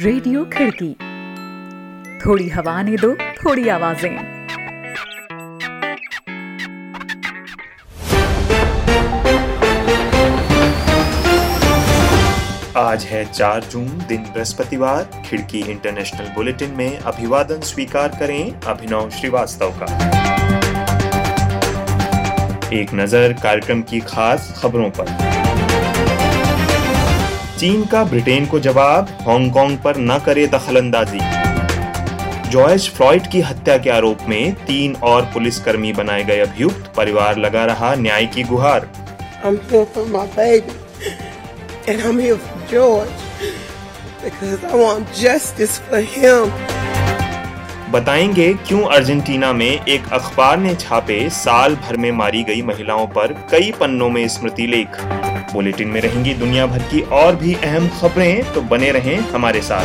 Radio खिड़की। थोड़ी हवा ने दो, थोड़ी आवाज़ें। आज है 4 जून, दिन बृहस्पतिवार। खिड़की इंटरनेशनल बुलेटिन में अभिवादन स्वीकार करें अभिनव श्रीवास्तव का। एक नज़र कार्यक्रम की खास खबरों पर। चीन का ब्रिटेन को जवाब हांगकांग पर न करे दखलंदाजी जॉयस फ्लॉइड की हत्या के आरोप में तीन और पुलिसकर्मी बनाए गए अभियुक्त परिवार लगा रहा न्याय की गुहार I'm here for my baby. And I'm here for George. Because I want justice for him. बताएँगे क्यों अर्जेंटीना में एक अखबार ने छापे साल भर में मारी गई महिलाओं पर कई पन्नों में स्मृति लेख बुलेटिन में रहेंगी। दुनिया भर की और भी अहम खबरें तो बने रहें हमारे साथ।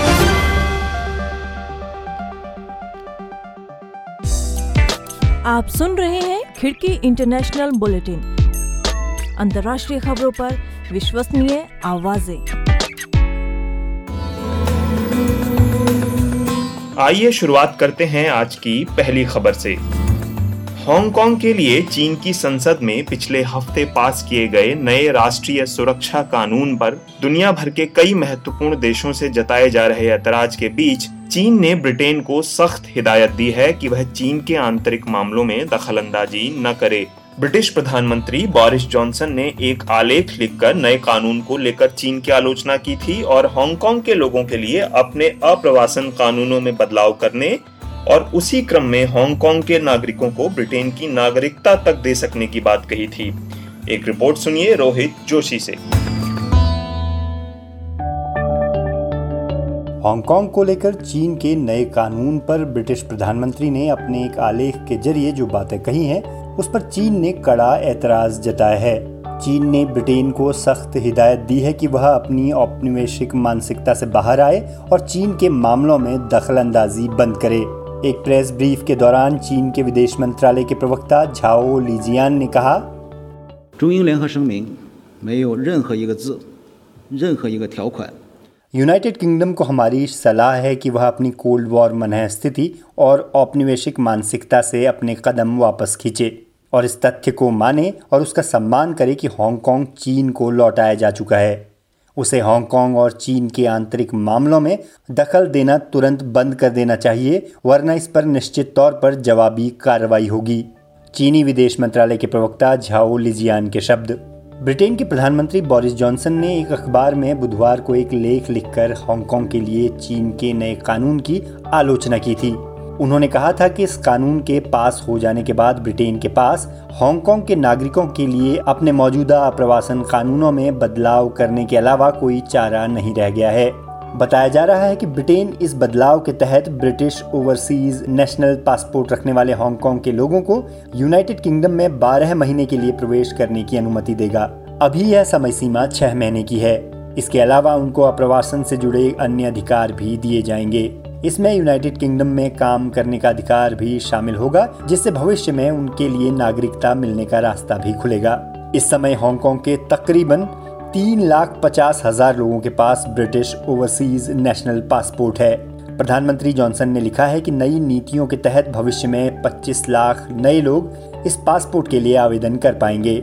आप सुन रहे हैं खिड़की इंटरनेशनल बुलेटिन। अंतर्राष्ट्रीय खबरों पर विश्वसनीय आवाज़ें। आइए शुरुआत करते हैं आज की पहली खबर से। हांगकांग के लिए चीन की संसद में पिछले हफ़्ते पास किए गए नए राष्ट्रीय सुरक्षा कानून पर दुनिया भर के कई महत्वपूर्ण देशों से जताए जा रहे ऐतराज के बीच, चीन ने ब्रिटेन को सख्त हिदायत दी है कि वह चीन के आंतरिक मामलों में दखलंदाजी न करे। ब्रिटिश प्रधानमंत्री बोरिस जॉनसन ने एक आलेख लिखकर नए कानून को लेकर चीन की आलोचना की थी और हांगकांग के लोगों के लिए अपने अप्रवासन कानूनों में बदलाव करने और उसी क्रम में हांगकांग के नागरिकों को ब्रिटेन की नागरिकता तक दे सकने की बात कही थी। एक रिपोर्ट सुनिए रोहित जोशी से। हांगकांग को लेकर चीन के नए कानून पर ब्रिटिश प्रधानमंत्री ने अपने एक आलेख के ज़रिए जो बातें कही हैं, उस पर चीन ने कड़ा एतराज़ जताया है। चीन ने ब्रिटेन को सख्त हिदायत दी है कि वह अपनी औपनिवेशिक मानसिकता से बाहर आए और चीन के मामलों में दखलंदाजी बंद करे। एक प्रेस ब्रीफ के दौरान चीन के विदेश मंत्रालय के प्रवक्ता झाओ लीजियान ने कहा 中英联合声明没有任何一个字、任何一个条款 यूनाइटेड किंगडम को हमारी सलाह है कि वह अपनी कोल्ड वॉर मनह स्थिति और औपनिवेशिक मानसिकता से अपने कदम वापस खींचे और इस तथ्य को माने और उसका सम्मान करे कि हांगकांग चीन को लौटाया जा चुका है उसे हांगकांग और चीन के आंतरिक मामलों में दखल देना तुरंत बंद कर देना चाहिए, वरना इस पर निश्चित तौर पर जवाबी कार्रवाई होगी। चीनी विदेश मंत्रालय के प्रवक्ता झाओ लिजियान के शब्द। ब्रिटेन के प्रधानमंत्री बोरिस जॉनसन ने एक अखबार में बुधवार को एक लेख लिखकर हांगकांग के लिए चीन के नए कानून की आलोचना की थी। उन्होंने कहा था कि इस कानून के पास हो जाने के बाद ब्रिटेन के पास हांगकांग के नागरिकों के लिए अपने मौजूदा प्रवासन कानूनों में बदलाव करने के अलावा कोई चारा नहीं रह गया है। बताया जा रहा है कि ब्रिटेन इस बदलाव के तहत ब्रिटिश ओवरसीज नेशनल पासपोर्ट रखने वाले हांगकांग के लोगों को यूनाइटेड किंगडम में 12 महीने के लिए प्रवेश करने की अनुमति देगा। अभी यह समय सीमा छह महीने की है। इसके अलावा उनको अप्रवासन से जुड़े अन्य अधिकार भी दिए जाएँगे। इसमें यूनाइटेड किंगडम में काम करने का अधिकार भी शामिल होगा, जिससे भविष्य में उनके लिए नागरिकता मिलने का रास्ता भी खुलेगा। इस समय हांगकांग के तकरीबन तीन लाख पचास हज़ार लोगों के पास ब्रिटिश ओवरसीज नेशनल पासपोर्ट है। प्रधानमंत्री जॉनसन ने लिखा है कि नई नीतियों के तहत भविष्य में 25 लाख नए लोग इस पासपोर्ट के लिए आवेदन कर पाएँगे।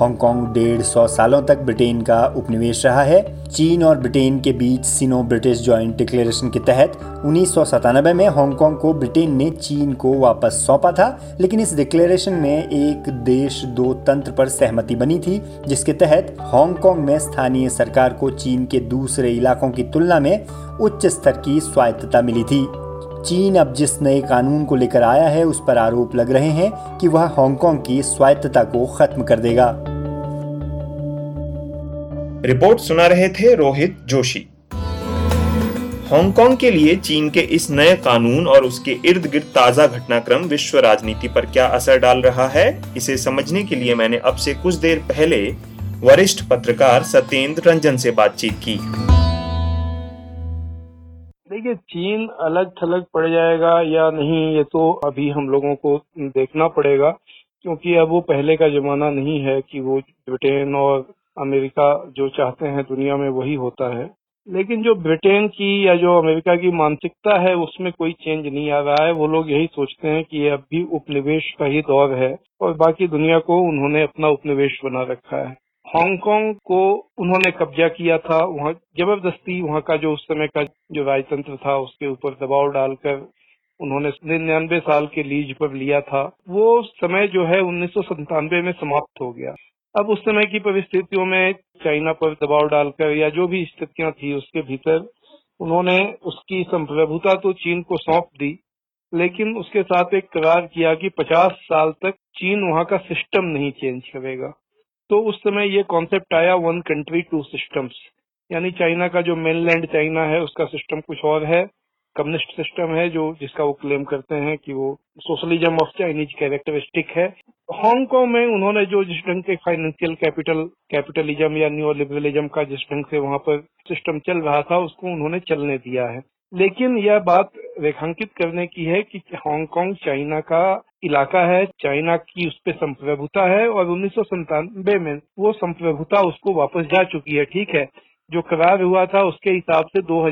हांगकांग डेढ़ सौ सालों तक ब्रिटेन का उपनिवेश रहा है। चीन और ब्रिटेन के बीच सिनो ब्रिटिश ज्वाइंट डिक्लेरेशन के तहत उन्नीस सौ सतानबे में हांगकांग को ब्रिटेन ने चीन को वापस सौंपा था, लेकिन इस डिक्लेरेशन में एक देश दो तंत्र पर सहमति बनी थी, जिसके तहत हांगकांग में स्थानीय सरकार को चीन के दूसरे इलाकों की तुलना में उच्च स्तर की स्वायत्तता मिली थी। चीन अब जिस नए कानून को लेकर आया है, उस पर आरोप लग रहे हैं कि वह हांगकांग की स्वायत्तता को खत्म कर देगा। रिपोर्ट सुना रहे थे रोहित जोशी। हांगकांग के लिए चीन के इस नए कानून और उसके इर्द गिर्द ताज़ा घटनाक्रम विश्व राजनीति पर क्या असर डाल रहा है, इसे समझने के लिए मैंने अब से कुछ देर पहले वरिष्ठ पत्रकार सत्येंद्र रंजन से बातचीत की। देखिए, चीन अलग थलग पड़ जाएगा या नहीं, ये तो अभी हम लोगों को देखना पड़ेगा, क्योंकि अब वो पहले का जमाना नहीं है कि वो ब्रिटेन और अमेरिका जो चाहते हैं दुनिया में वही होता है। लेकिन जो ब्रिटेन की या जो अमेरिका की मानसिकता है, उसमें कोई चेंज नहीं आ रहा है। वो लोग यही सोचते हैं कि ये अब भी उपनिवेश का ही दौर है और बाकी दुनिया को उन्होंने अपना उपनिवेश बना रखा है। हांगकांग को उन्होंने कब्जा किया था। वहाँ ज़बरदस्ती वहाँ का जो उस समय का जो राजतंत्र था, उसके ऊपर दबाव डालकर उन्होंने निन्यानवे साल के लीज पर लिया था। वो समय जो है उन्नीस में समाप्त हो गया। अब उस समय की परिस्थितियों में चाइना पर दबाव डालकर या जो भी स्थितियाँ थी उसके भीतर उन्होंने उसकी संप्रभुता तो चीन को सौंप दी, लेकिन उसके साथ एक करार किया कि 50 साल तक चीन वहाँ का सिस्टम नहीं चेंज करेगा। तो उस समय ये कॉन्सेप्ट आया वन कंट्री टू सिस्टम्स यानी चाइना का जो मेनलैंड चाइना है, उसका सिस्टम कुछ और है। कम्युनिस्ट सिस्टम है जो, जिसका वो क्लेम करते हैं कि वो सोशलिज्म ऑफ़ चाइनीज़ कैरेक्टरिस्टिक है। हांगकांग में उन्होंने जो जिस ढंग के फाइनेंशियल कैपिटल कैपिटलिज्म या न्यू लिबरलिज्म का जिस ढंग से वहाँ पर सिस्टम चल रहा था, उसको उन्होंने चलने दिया है। लेकिन यह बात रेखांकित करने की है कि हांगकांग चाइना का इलाका है चाइना की उस पर संप्रभुता है और उन्नीस में वो संप्रभुता उसको वापस जा चुकी है, ठीक है? जो करार हुआ था, उसके हिसाब से दो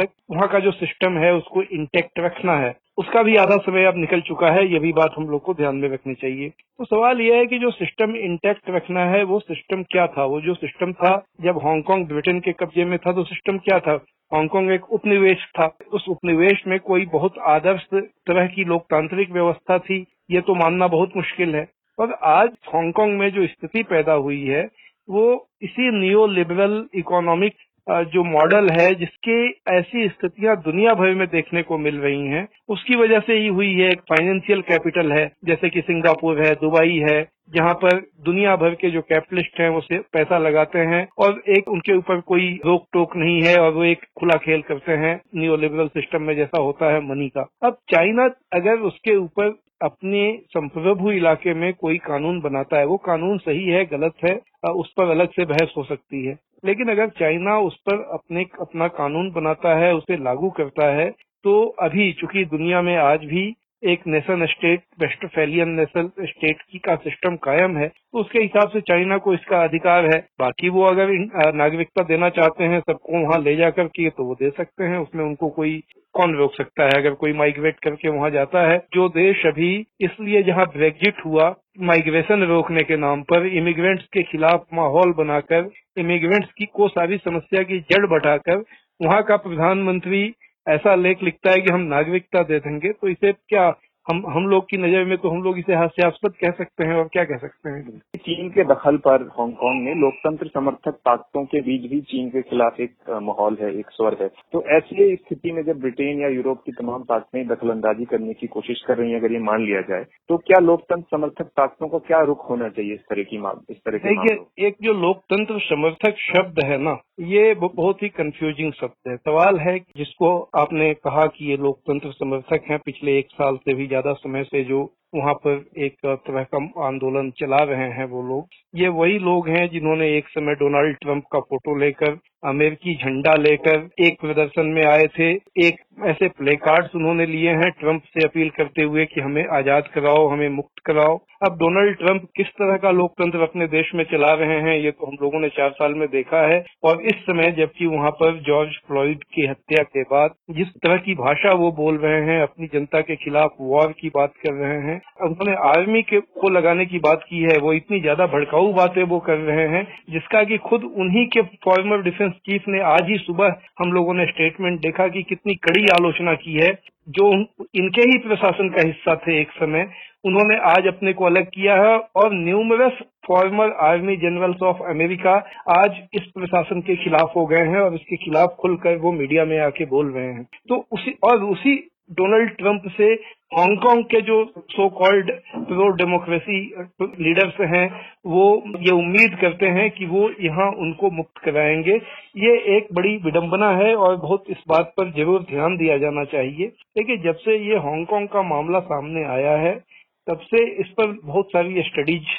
तक वहाँ का जो सिस्टम है, उसको इंटेक्ट रखना है। उसका भी आधा समय अब निकल चुका है, ये भी बात हम लोग को ध्यान में रखनी चाहिए। तो सवाल यह है कि जो सिस्टम इंटेक्ट रखना है, वो सिस्टम क्या था? वो जो सिस्टम था, जब हांगकांग ब्रिटेन के कब्जे में था तो सिस्टम क्या था? हांगकांग एक उपनिवेश था। उस उपनिवेश में कोई बहुत आदर्श तरह की लोकतांत्रिक व्यवस्था थी, ये तो मानना बहुत मुश्किल है। और आज हांगकांग में जो स्थिति पैदा हुई है वो इसी नियो लिबरल इकोनॉमिक जो मॉडल है, जिसके ऐसी स्थितियाँ दुनिया भर में देखने को मिल रही हैं, उसकी वजह से ही हुई है एक फाइनेंशियल कैपिटल है, जैसे कि सिंगापुर है, दुबई है जहाँ पर दुनिया भर के जो कैपिटलिस्ट हैं, वो पैसा लगाते हैं और एक उनके ऊपर कोई रोक टोक नहीं है और वो एक खुला खेल करते हैं न्यू लिबरल सिस्टम में जैसा होता है मनी का। अब चाइना अगर उसके ऊपर अपने संप्रभु इलाके में कोई कानून बनाता है, वो कानून सही है, गलत है उस पर अलग से बहस हो सकती है। लेकिन अगर चाइना उस पर अपने अपना कानून बनाता है, उसे लागू करता है तो अभी चूँकि दुनिया में आज भी एक nation state, Westphalian nation state की का सिस्टम कायम है तो उसके हिसाब से चाइना को इसका अधिकार है। बाकी वो अगर नागरिकता देना चाहते हैं, सबको वहाँ ले जाकर के तो वो दे सकते हैं, उसमें उनको कोई, कौन रोक सकता है? अगर कोई माइग्रेट करके वहाँ जाता है, जो देश अभी इसलिए जहाँ ब्रेग्जिट हुआ माइग्रेशन रोकने के नाम पर इमिग्रेंट्स के खिलाफ माहौल बनाकर इमिग्रेंट्स की को सारी समस्या की जड़ बढ़ाकर वहाँ का प्रधानमंत्री ऐसा लेख लिखता है कि हम नागरिकता दे देंगे तो इसे क्या हम हम लोग की नज़र में तो हम लोग इसे हास्यास्पद कह सकते हैं और क्या कह सकते हैं? चीन के दखल पर हांगकांग में लोकतंत्र समर्थक ताकतों के बीच भी चीन के खिलाफ एक माहौल है एक स्वर है। तो ऐसी स्थिति में जब ब्रिटेन या यूरोप की तमाम ताकतें दखल अंदाजी करने की कोशिश कर रही है अगर ये मान लिया जाए तो क्या लोकतंत्र समर्थक ताकतों को क्या रुख होना चाहिए इस तरह की इस तरह देखिए एक जो लोकतंत्र समर्थक शब्द है ना ये बहुत ही कंफ्यूजिंग शब्द है। सवाल है जिसको आपने कहा कि ये लोकतंत्र समर्थक हैं पिछले एक साल से भी ज़्यादा समय से जो वहाँ पर एक तरह का आंदोलन चला रहे हैं वो लोग। ये वही लोग हैं जिन्होंने एक समय डोनाल्ड ट्रंप का फ़ोटो लेकर अमेरिकी झंडा लेकर, एक प्रदर्शन में आए थे। एक ऐसे प्ले कार्ड्स उन्होंने लिए हैं ट्रंप से अपील करते हुए कि हमें आज़ाद कराओ, हमें मुक्त कराओ। अब डोनाल्ड ट्रंप किस तरह का लोकतंत्र अपने देश में चला रहे हैं, ये तो हम लोगों ने चार साल में देखा है। और इस समय जबकि वहाँ पर जॉर्ज फ्लॉइड की हत्या के बाद जिस तरह की भाषा वो बोल रहे हैं, अपनी जनता के खिलाफ वॉर की बात कर रहे हैं उन्होंने आर्मी के को लगाने की बात की है, वो इतनी ज़्यादा भड़काऊ बातें वो कर रहे हैं, जिसका कि खुद उन्हीं के फॉर्मर डिफेंस चीफ ने आज ही सुबह हम लोगों ने स्टेटमेंट देखा कि कितनी कड़ी आलोचना की है, जो इनके ही प्रशासन का हिस्सा थे एक समय, उन्होंने आज अपने को अलग किया है और numerous former army generals of America आज इस प्रशासन के खिलाफ हो गए हैं और इसके खिलाफ खुलकर वो मीडिया में आके बोल रहे हैं। तो उसी, और उसी डोनाल्ड ट्रंप से हांगकांग के जो so called pro democracy leaders हैं, वो ये उम्मीद करते हैं कि वो यहाँ उनको मुक्त कराएँगे। ये एक बड़ी विडंबना है और बहुत इस बात पर ज़रूर ध्यान दिया जाना चाहिए। देखिए, जब से ये हांगकांग का मामला सामने आया है, तब से इस पर बहुत सारी स्टडीज़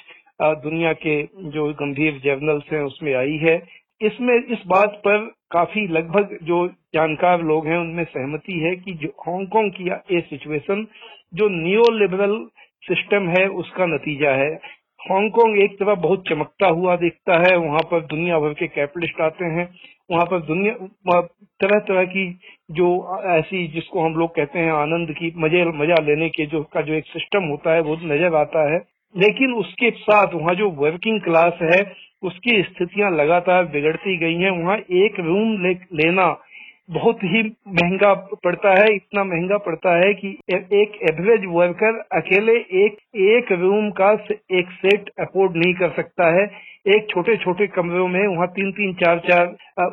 दुनिया के जो गंभीर जर्नल्स हैं उसमें आई है। इसमें इस बात पर काफ़ी लगभग जो जानकार लोग हैं उनमें सहमति है कि जो हांगकांग की ये सिचुएशन जो नियो लिबरल सिस्टम है, उसका नतीजा है। हांगकांग एक तरफ़ बहुत चमकता हुआ दिखता है, वहाँ पर दुनिया भर के कैपिटलिस्ट आते हैं, वहाँ पर दुनिया तरह तरह की जो ऐसी जिसको हम लोग कहते हैं आनंद की, मज़े, मज़ा लेने के जो, का जो एक सिस्टम होता है, वो नज़र आता है। लेकिन उसके साथ वहाँ जो वर्किंग क्लास है उसकी स्थितियाँ लगातार बिगड़ती गई हैं। वहाँ एक रूम ले, लेना बहुत ही महँगा पड़ता है। इतना महँगा पड़ता है कि एक एवरेज वर्कर अकेले एक एक रूम का एक सेट अफोर्ड नहीं कर सकता है। एक छोटे छोटे कमरों में वहाँ तीन तीन चार चार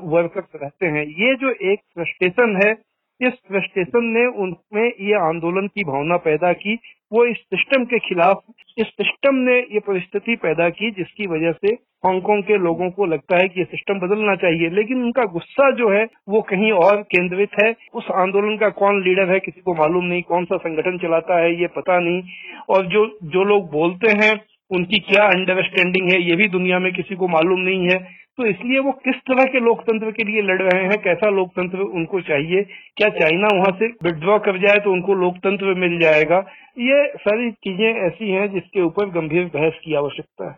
वर्कर्स रहते हैं। ये जो एक फ्रस्ट्रेशन है इस फ्रस्ट्रेशन ने उनमें ये आंदोलन की भावना पैदा की। वो इस सिस्टम के खिलाफ, इस सिस्टम ने ये परिस्थिति पैदा की जिसकी वजह से हांगकांग के लोगों को लगता है कि ये सिस्टम बदलना चाहिए। लेकिन उनका गुस्सा जो है, वो कहीं और केंद्रित है। उस आंदोलन का कौन लीडर है, किसी को मालूम नहीं कौन सा संगठन चलाता है, ये पता नहीं। और जो जो लोग बोलते हैं, उनकी क्या अंडरस्टैंडिंग है, ये भी दुनिया में किसी को मालूम नहीं है। तो इसलिए वो किस तरह के लोकतंत्र के लिए लड़ रहे हैं, कैसा लोकतंत्र उनको चाहिए, क्या चाइना वहाँ से विड्रॉ कर जाए तो उनको लोकतंत्र मिल जाएगा, ये सारी चीज़ें ऐसी हैं जिसके ऊपर गंभीर बहस की आवश्यकता है।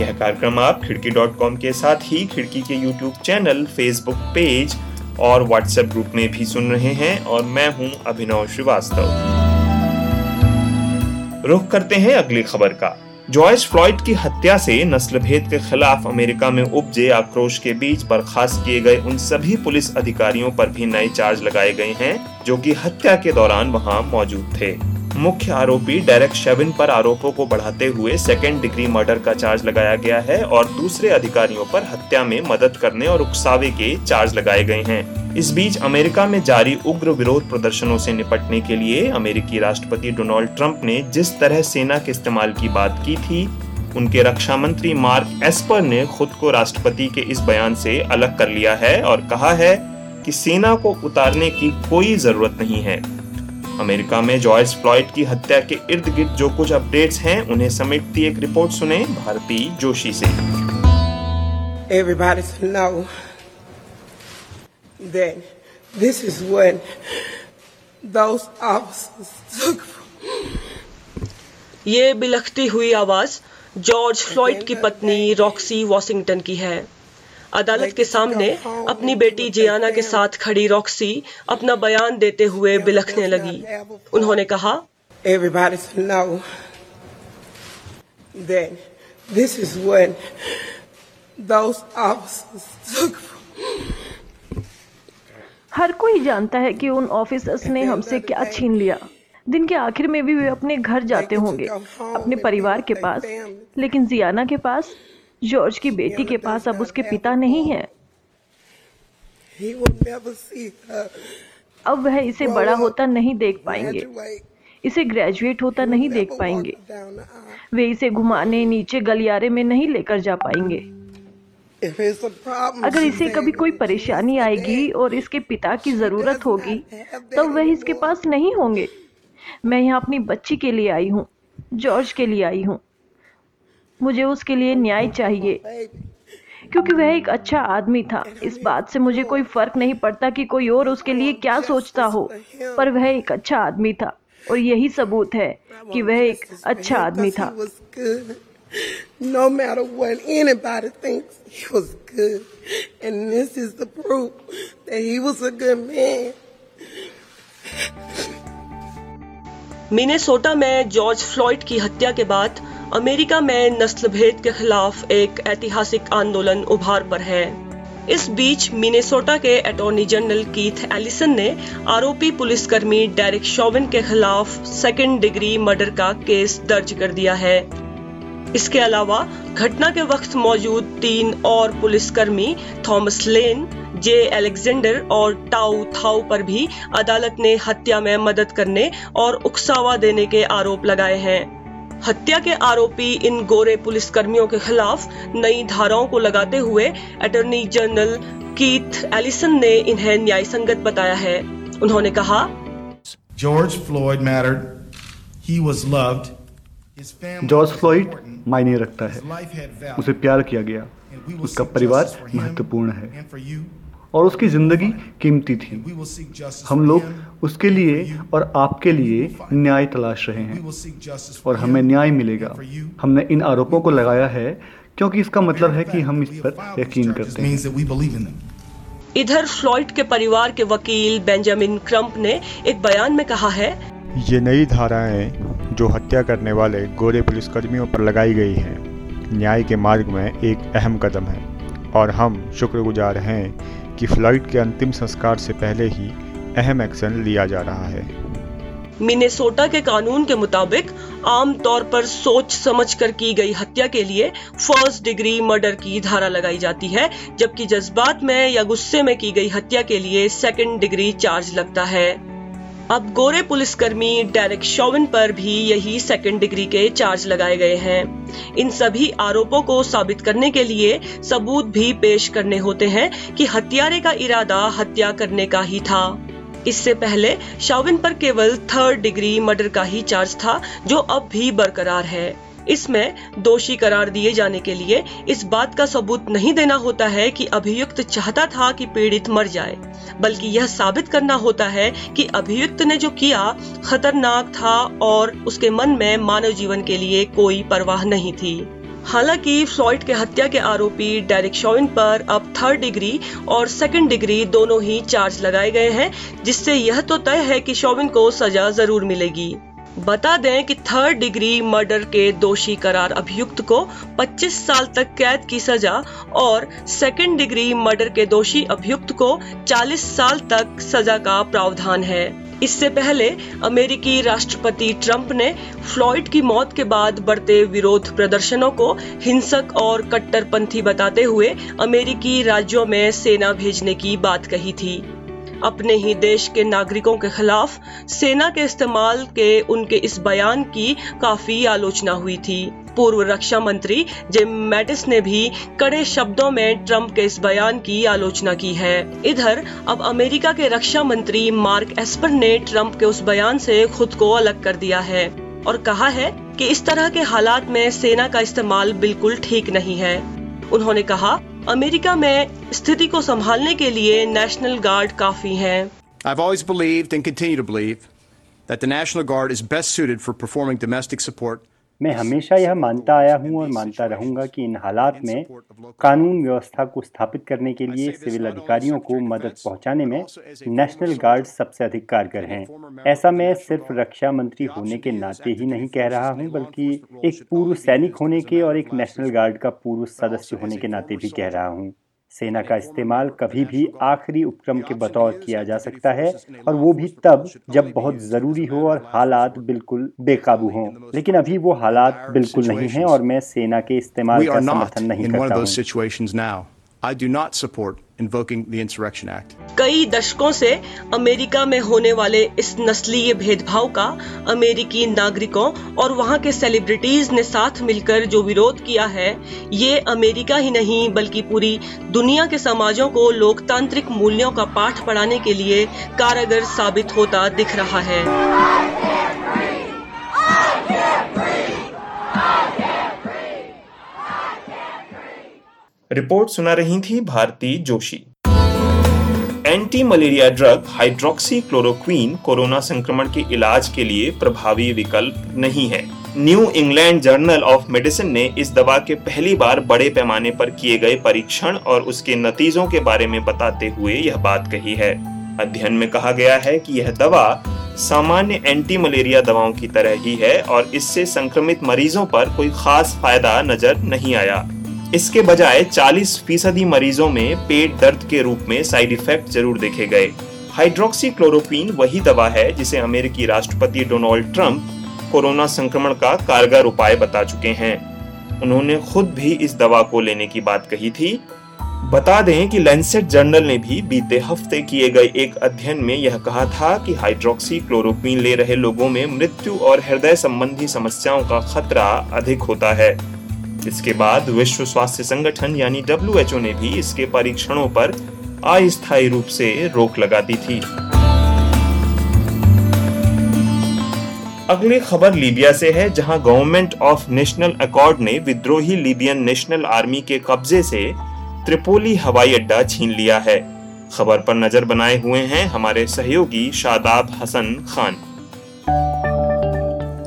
यह कार्यक्रम आप खिड़की डॉट कॉम के साथ ही खिड़की के यूट्यूब चैनल फेसबुक पेज और व्हाट्सएप ग्रुप में भी सुन रहे हैं और मैं हूँ अभिनव श्रीवास्तव। रुख करते हैं अगली खबर का। जॉयस फ्लॉइड की हत्या से नस्ल भेद के खिलाफ अमेरिका में उपजे आक्रोश के बीच बर्खास्त किए गए उन सभी पुलिस अधिकारियों पर भी नए चार्ज लगाए गए हैं, जो कि हत्या के दौरान वहाँ मौजूद थे। मुख्य आरोपी डायरेक्ट शेविन पर आरोपों को बढ़ाते हुए सेकेंड डिग्री मर्डर का चार्ज लगाया गया है और दूसरे अधिकारियों पर हत्या में मदद करने और उकसावे के चार्ज लगाए गए हैं। इस बीच अमेरिका में जारी उग्र विरोध प्रदर्शनों से निपटने के लिए अमेरिकी राष्ट्रपति डोनाल्ड ट्रंप ने जिस तरह सेना के इस्तेमाल की बात की थी, उनके रक्षा मंत्री मार्क एस्पर ने खुद को राष्ट्रपति के इस बयान से अलग कर लिया है और कहा है कि सेना को उतारने की कोई ज़रूरत नहीं है। अमेरिका में जॉयस फ्लॉइड की हत्या के इर्द गिर्द जो कुछ अपडेट्स हैं उन्हें समेटती एक रिपोर्ट सुने भारती जोशी से Everybody to know that this is what those officers took. ये बिलखती हुई आवाज़ जॉर्ज फ्लॉइड की पत्नी रॉक्सी वॉशिंगटन की है अदालत के सामने अपनी बेटी जियाना के साथ खड़ी रॉक्सी अपना बयान देते हुए बिलखने लगी। उन्होंने कहा This is what those officers took. हर कोई जानता है कि उन ऑफिसर्स ने हमसे क्या छीन लिया। दिन के आखिर में भी वे अपने घर जाते होंगे अपने परिवार के पास। लेकिन जियाना के पास जॉर्ज की बेटी के पास अब उसके पिता नहीं है। अब वह इसे बड़ा होता नहीं देख पाएँगे। इसे ग्रेजुएट होता नहीं देख पाएँगे। वे इसे घुमाने नीचे गलियारे में नहीं लेकर जा पाएँगे। अगर इसे कभी कोई परेशानी आएगी और इसके पिता की ज़रूरत होगी तब वह इसके पास नहीं होंगे। मैं यहाँ अपनी बच्ची के लिए आई हूँ जॉर्ज के लिए आई हूँ। मुझे उसके लिए न्याय चाहिए क्योंकि वह एक अच्छा आदमी था इस बात से मुझे कोई फ़र्क नहीं पड़ता कि कोई और उसके लिए क्या सोचता हो पर वह एक अच्छा आदमी था और यही सबूत है कि वह एक अच्छा आदमी था No matter what anybody thinks, he was good. And this is the proof that he was a good man. Minnesota में जॉर्ज फ्लॉइड की हत्या के बाद अमेरिका में नस्ल भेद के खिलाफ एक ऐतिहासिक आंदोलन उभार पर है। इस बीच मिनेसोटा के अटॉर्नी जनरल कीथ एलिसन ने आरोपी पुलिसकर्मी डेरिक शोविन के खिलाफ सेकेंड डिग्री मर्डर का केस दर्ज कर दिया है। इसके अलावा घटना के वक्त मौजूद तीन और पुलिसकर्मी थॉमस लेन, जे एलेक्जेंडर और टाउ थाउ पर भी अदालत ने हत्या में मदद करने और उकसावा देने के आरोप लगाए हैं। हत्या के आरोपी इन गोरे पुलिसकर्मियों के खिलाफ नई धाराओं को लगाते हुए अटॉर्नी जनरल कीथ एलिसन ने इन्हें न्याय संगत बताया है। उन्होंने कहा George Floyd mattered he was loved George Floyd मायने रखता है। उसे प्यार किया गया। उसका परिवार महत्वपूर्ण है। और उसकी ज़िंदगी कीमती थी। हम लोग उसके लिए और आपके लिए न्याय तलाश रहे हैं। और हमें न्याय मिलेगा। हमने इन आरोपों को लगाया है क्योंकि इसका मतलब है कि हम इस पर यकीन करते हैं। इधर फ्लॉइड के परिवार के वकील बेंजामिन क्रम्प ने एक बयान में कहा है ये नई धाराएँ जो हत्या करने वाले गोरे पुलिसकर्मियों पर लगाई गई हैं न्याय के मार्ग में एक अहम कदम है। और हम शुक्रगुजार हैं कि फ़्लाइट के अंतिम संस्कार से पहले ही अहम एक्शन लिया जा रहा है। मिनेसोटा के कानून के मुताबिक, आम तौर पर सोच समझ कर की गई हत्या के लिए फ़र्स्ट डिग्री मर्डर की धारा लगाई जाती है, जबकि जज्बात में या गुस्से में की गई हत्या के लिए सेकंड डिग्री चार्ज लगता है। अब गोरे पुलिसकर्मी डेरिक शोविन पर भी यही सेकंड डिग्री के चार्ज लगाए गए हैं। इन सभी आरोपों को साबित करने के लिए सबूत भी पेश करने होते हैं कि हत्यारे का इरादा हत्या करने का ही था। इससे पहले शोविन पर केवल थर्ड डिग्री मर्डर का ही चार्ज था, जो अब भी बरकरार है। इसमें दोषी करार दिए जाने के लिए इस बात का सबूत नहीं देना होता है कि अभियुक्त चाहता था कि पीड़ित मर जाए, बल्कि यह साबित करना होता है कि अभियुक्त ने जो किया खतरनाक था और उसके मन में मानव जीवन के लिए कोई परवाह नहीं थी। हालाँकि फ्लॉइड के हत्या के आरोपी डेरिक शॉइन पर अब थर्ड डिग्री और सेकंड डिग्री दोनों ही चार्ज लगाए गए हैं, जिससे यह तो तय है कि शॉविन को सजा ज़रूर मिलेगी। बता दें कि थर्ड डिग्री मर्डर के दोषी करार अभियुक्त को 25 साल तक कैद की सजा और सेकेंड डिग्री मर्डर के दोषी अभियुक्त को 40 साल तक सजा का प्रावधान है। इससे पहले अमेरिकी राष्ट्रपति ट्रंप ने फ्लॉइड की मौत के बाद बढ़ते विरोध प्रदर्शनों को हिंसक और कट्टरपंथी बताते हुए अमेरिकी राज्यों में सेना भेजने की बात कही थी। अपने ही देश के नागरिकों के खिलाफ सेना के इस्तेमाल के उनके इस बयान की काफ़ी आलोचना हुई थी। पूर्व रक्षा मंत्री जिम मैटिस ने भी कड़े शब्दों में ट्रंप के इस बयान की आलोचना की है। इधर, अब अमेरिका के रक्षा मंत्री मार्क एस्पर ने ट्रंप के उस बयान से खुद को अलग कर दिया है और कहा है कि इस तरह के हालात में सेना का इस्तेमाल बिल्कुल ठीक नहीं है। उन्होंने कहा अमेरिका में स्थिति को संभालने के लिए नेशनल गार्ड काफ़ी हैं। I've always believed and continue to believe that the National Guard is best suited for performing domestic support मैं हमेशा यह मानता आया हूँ और मानता रहूँगा कि इन हालात में कानून व्यवस्था को स्थापित करने के लिए सिविल अधिकारियों को मदद पहुँचाने में नेशनल गार्ड सबसे अधिक कारगर हैं। ऐसा मैं सिर्फ़ रक्षा मंत्री होने के नाते ही नहीं कह रहा हूँ, बल्कि एक पूर्व सैनिक होने के और एक नेशनल गार्ड का पूर्व सदस्य होने के नाते भी कह रहा हूँ। सेना का इस्तेमाल कभी भी आखिरी उपक्रम के बतौर किया जा सकता है और वो भी तब जब बहुत ज़रूरी हो और हालात बिल्कुल बेकाबू हों लेकिन अभी वो हालात बिल्कुल नहीं हैं और मैं सेना के इस्तेमाल का समर्थन नहीं करता हूँ. I do not support invoking the Insurrection Act. कई दशकों से अमेरिका में होने वाले इस नस्लीय भेदभाव का अमेरिकी नागरिकों और वहाँ के सेलिब्रिटीज ने साथ मिलकर जो विरोध किया है, ये अमेरिका ही नहीं, बल्कि पूरी दुनिया के समाजों को लोकतांत्रिक मूल्यों का पाठ पढ़ाने के लिए कारगर साबित होता दिख रहा है रिपोर्ट सुना रही थी Bharti Joshi. Anti malaria drug hydroxychloroquine corona संक्रमण के इलाज के लिए प्रभावी विकल्प नहीं है। New England Journal of Medicine ने इस दवा के पहली बार बड़े पैमाने पर किए गए परीक्षण और उसके नतीजों के बारे में बताते हुए यह बात कही है। अध्ययन में कहा गया है कि यह दवा सामान्य एंटी मलेरिया दवाओं की तरह ही है और इससे संक्रमित मरीजों पर कोई खास फ़ायदा नज़र नहीं आया। इसके बजाय 40 फ़ीसदी मरीजों में पेट दर्द के रूप में साइड इफ़ेक्ट ज़रूर देखे गए। हाइड्रोक्सी क्लोरोक्वीन वही दवा है जिसे अमेरिकी राष्ट्रपति डोनाल्ड ट्रंप कोरोना संक्रमण का कारगर उपाय बता चुके हैं। उन्होंने खुद भी इस दवा को लेने की बात कही थी। बता दें कि लेंसेट जर्नल ने भी बीते हफ़्ते किए गए एक अध्ययन में यह कहा था कि हाइड्रोक्सी क्लोरोक्वीन ले रहे लोगों में मृत्यु और हृदय संबंधी समस्याओं का खतरा अधिक होता है। इसके बाद विश्व स्वास्थ्य संगठन यानी डब्ल्यू ने भी इसके परीक्षणों पर अस्थायी रूप से रोक लगा दी थी। अगली खबर लीबिया से है, जहाँ गवर्नमेंट ऑफ़ नेशनल अकॉर्ड ने विद्रोही लीबियन नेशनल आर्मी के कब्जे से त्रिपोली हवाई अड्डा छीन लिया है। खबर पर नज़र बनाए हुए हैं हमारे सहयोगी शादाब हसन खान।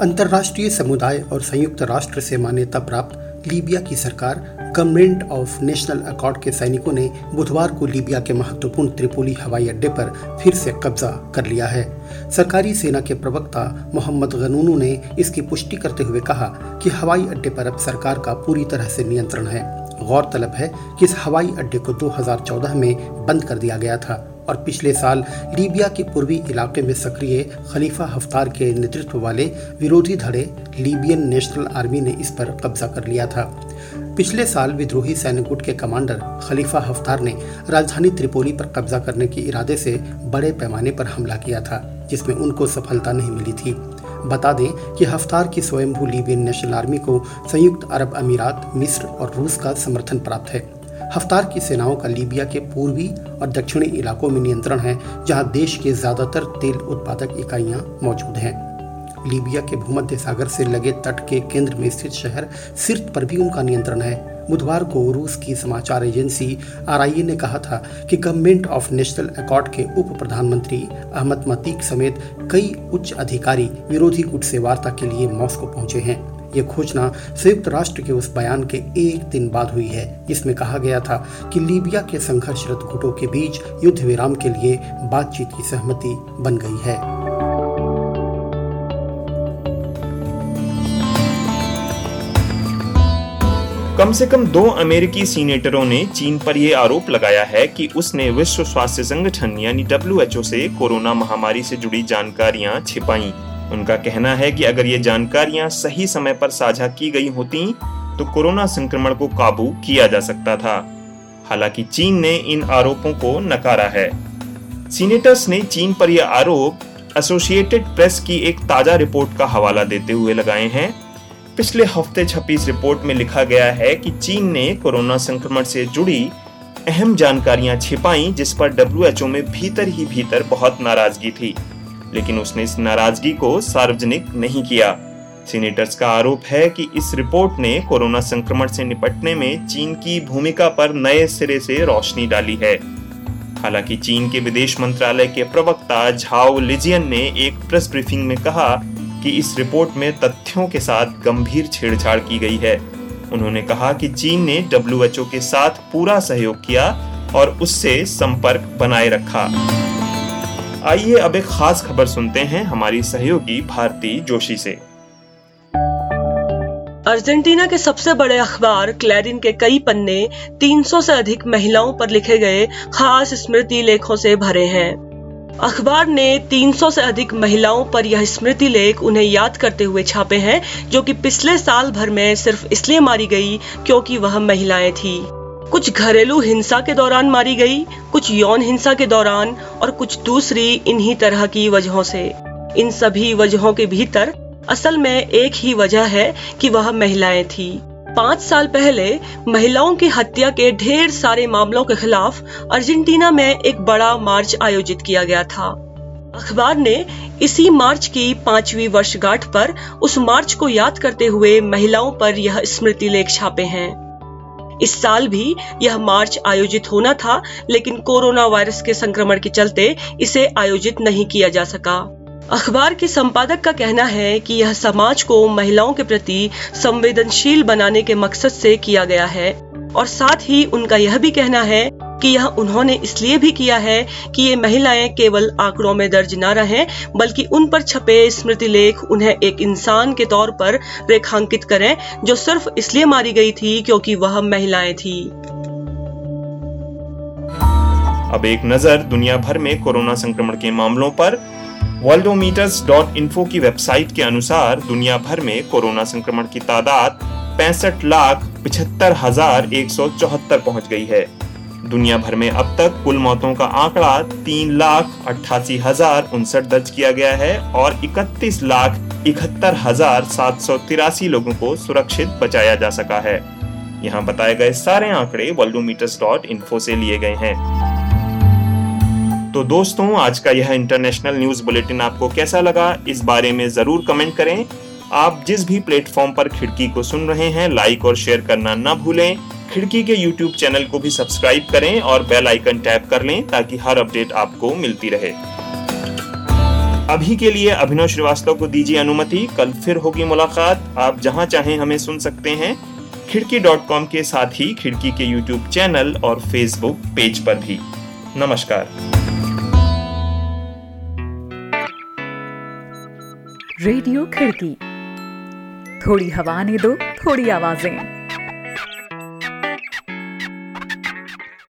अंतर्राष्ट्रीय समुदाय और संयुक्त राष्ट्र से मान्यता प्राप्त लीबिया की सरकार, गवर्नमेंट ऑफ़ नेशनल अकॉर्ड के सैनिकों ने बुधवार को लीबिया के महत्वपूर्ण त्रिपोली हवाई अड्डे पर फिर से कब्जा कर लिया है। सरकारी सेना के प्रवक्ता मोहम्मद गनूनू ने इसकी पुष्टि करते हुए कहा कि हवाई अड्डे पर अब सरकार का पूरी तरह से नियंत्रण है। गौरतलब है कि इस हवाई अड्डे को 2014 में बंद कर दिया गया था। और पिछले साल लीबिया के पूर्वी इलाके में सक्रिय खलीफा हफ्तार के नेतृत्व वाले विरोधी धड़े लीबियन नेशनल आर्मी ने इस पर कब्जा कर लिया था। पिछले साल विद्रोही सैन्य गुट के कमांडर खलीफा हफ्तार ने राजधानी त्रिपोली पर कब्जा करने के इरादे से बड़े पैमाने पर हमला किया था, जिसमें उनको सफलता नहीं मिली थी। बता दें कि हफ्तार की स्वयंभू लीबियन नेशनल आर्मी को संयुक्त अरब अमीरात, मिस्र और रूस का समर्थन प्राप्त है। हफ्तार की सेनाओं का लीबिया के पूर्वी और दक्षिणी इलाकों में नियंत्रण है, जहाँ देश के ज़्यादातर तेल उत्पादक इकाइयाँ मौजूद हैं। लीबिया के भूमध्य सागर से लगे तट के केंद्र में स्थित शहर सिर्त पर भी उनका नियंत्रण है। बुधवार को रूस की समाचार एजेंसी आरआईए ने कहा था कि गवर्नमेंट ऑफ़ नेशनल अकॉर्ड के उप प्रधानमंत्री अहमद मतीक समेत कई उच्च अधिकारी विरोधी गुट से वार्ता के लिए मॉस्को पहुँचे हैं। ये घोषणा संयुक्त राष्ट्र के उस बयान के एक दिन बाद हुई है, जिसमें कहा गया था कि लीबिया के संघर्षरत गुटों के बीच युद्ध विराम के लिए बातचीत की सहमति बन गई है। कम से कम दो अमेरिकी सीनेटरों ने चीन पर यह आरोप लगाया है कि उसने विश्व स्वास्थ्य संगठन यानी डब्ल्यू से कोरोना महामारी से जुड़ी जानकारियाँ छिपाई। उनका कहना है कि अगर ये जानकारियाँ सही समय पर साझा की गई होती तो कोरोना संक्रमण को काबू किया जा सकता था। हालाँकि चीन ने इन आरोपों को नकारा है। सीनेटर्स ने चीन पर यह आरोप एसोसिएटेड प्रेस की एक ताज़ा रिपोर्ट का हवाला देते हुए लगाए हैं। पिछले हफ़्ते छपी इस रिपोर्ट में लिखा गया है कि चीन ने कोरोना संक्रमण से जुड़ी अहम जानकारियाँ छिपाई, जिस पर डब्ल्यूएचओ में भीतर ही भीतर बहुत नाराज़गी थी। लेकिन उसने इस नाराज़गी को सार्वजनिक नहीं किया। सीनेटर्स का आरोप है कि इस रिपोर्ट ने कोरोना संक्रमण से निपटने में चीन की भूमिका पर नए सिरे से रोशनी डाली है। हालाँकि चीन के विदेश मंत्रालय के प्रवक्ता झाओ लिजियन ने एक प्रेस ब्रीफिंग में कहा कि इस रिपोर्ट में तथ्यों के साथ गंभीर छेड़छाड़ की गई है। उन्होंने कहा कि चीन ने डब्ल्यूएचओ के साथ पूरा सहयोग किया और उससे संपर्क बनाए रखा। आइए अब एक खास खबर सुनते हैं हमारी सहयोगी भारती जोशी से। अर्जेंटीना के सबसे बड़े अखबार क्लैरिन के कई पन्ने 300 से अधिक महिलाओं पर लिखे गए खास स्मृति लेखों से भरे हैं। अखबार ने 300 से अधिक महिलाओं पर यह स्मृति लेख उन्हें याद करते हुए छापे हैं, जो कि पिछले साल भर में सिर्फ़ इसलिए मारी गई क्योंकि वह महिलाएँ थी। कुछ घरेलू हिंसा के दौरान मारी गई, कुछ यौन हिंसा के दौरान और कुछ दूसरी इन्हीं तरह की वजहों से। इन सभी वजहों के भीतर असल में एक ही वजह है कि वह महिलाएँ थी। पाँच साल पहले महिलाओं की हत्या के ढेर सारे मामलों के खिलाफ अर्जेंटीना में एक बड़ा मार्च आयोजित किया गया था। अखबार ने इसी मार्च की पांचवी वर्षगांठ पर उस मार्च को याद करते हुए महिलाओं पर यह स्मृति लेख छापे हैं। इस साल भी यह मार्च आयोजित होना था, लेकिन कोरोना वायरस के संक्रमण के चलते इसे आयोजित नहीं किया जा सका। अखबार के संपादक का कहना है कि यह समाज को महिलाओं के प्रति संवेदनशील बनाने के मकसद से किया गया है, और साथ ही उनका यह भी कहना है कि यह उन्होंने इसलिए भी किया है कि ये महिलाएँ केवल आंकड़ों में दर्ज न रहें, बल्कि उन पर छपे स्मृति लेख उन्हें एक इंसान के तौर पर रेखांकित करें, जो सिर्फ़ इसलिए मारी गई थी क्योंकि वह महिलाएँ थी। अब एक नज़र दुनिया भर में कोरोना संक्रमण के मामलों पर। वर्ल्डोमीटर्स की वेबसाइट के अनुसार दुनिया भर में कोरोना संक्रमण की तादाद पैंसठ लाख पिछहत्तर हज़ार एक सौ चौहत्तर पहुँच गई है। दुनिया भर में अब तक कुल मौतों का आंकड़ा तीन लाख अट्ठासी हज़ार उनसठ दर्ज किया गया है और इकतीस लाख इकहत्तर हज़ार सात सौ तिरासी लोगों को सुरक्षित बचाया जा सका है। यहाँ बताए गए सारे आंकड़े वर्ल्डोमीटर्स डॉट इन्फो से लिए गए हैं। तो दोस्तों, आज का यह इंटरनेशनल न्यूज़ बुलेटिन आपको कैसा लगा, इस बारे में ज़रूर कमेंट करें। आप जिस भी प्लेटफॉर्म पर खिड़की को सुन रहे हैं, लाइक और शेयर करना न भूलें। खिड़की के यूट्यूब चैनल को भी सब्सक्राइब करें और बेल आइकन टैप कर लें ताकि हर अपडेट आपको मिलती रहे। अभी के लिए अभिनव श्रीवास्तव को दीजिए अनुमति। कल फिर होगी मुलाकात। आप जहाँ चाहें हमें सुन सकते हैं। खिड़की डॉट कॉम के साथ ही खिड़की के यूट्यूब चैनल और फेसबुक पेज पर भी। नमस्कार। रेडियो खिड़की। थोड़ी हवा ने दो, थोड़ी आवाज़ें।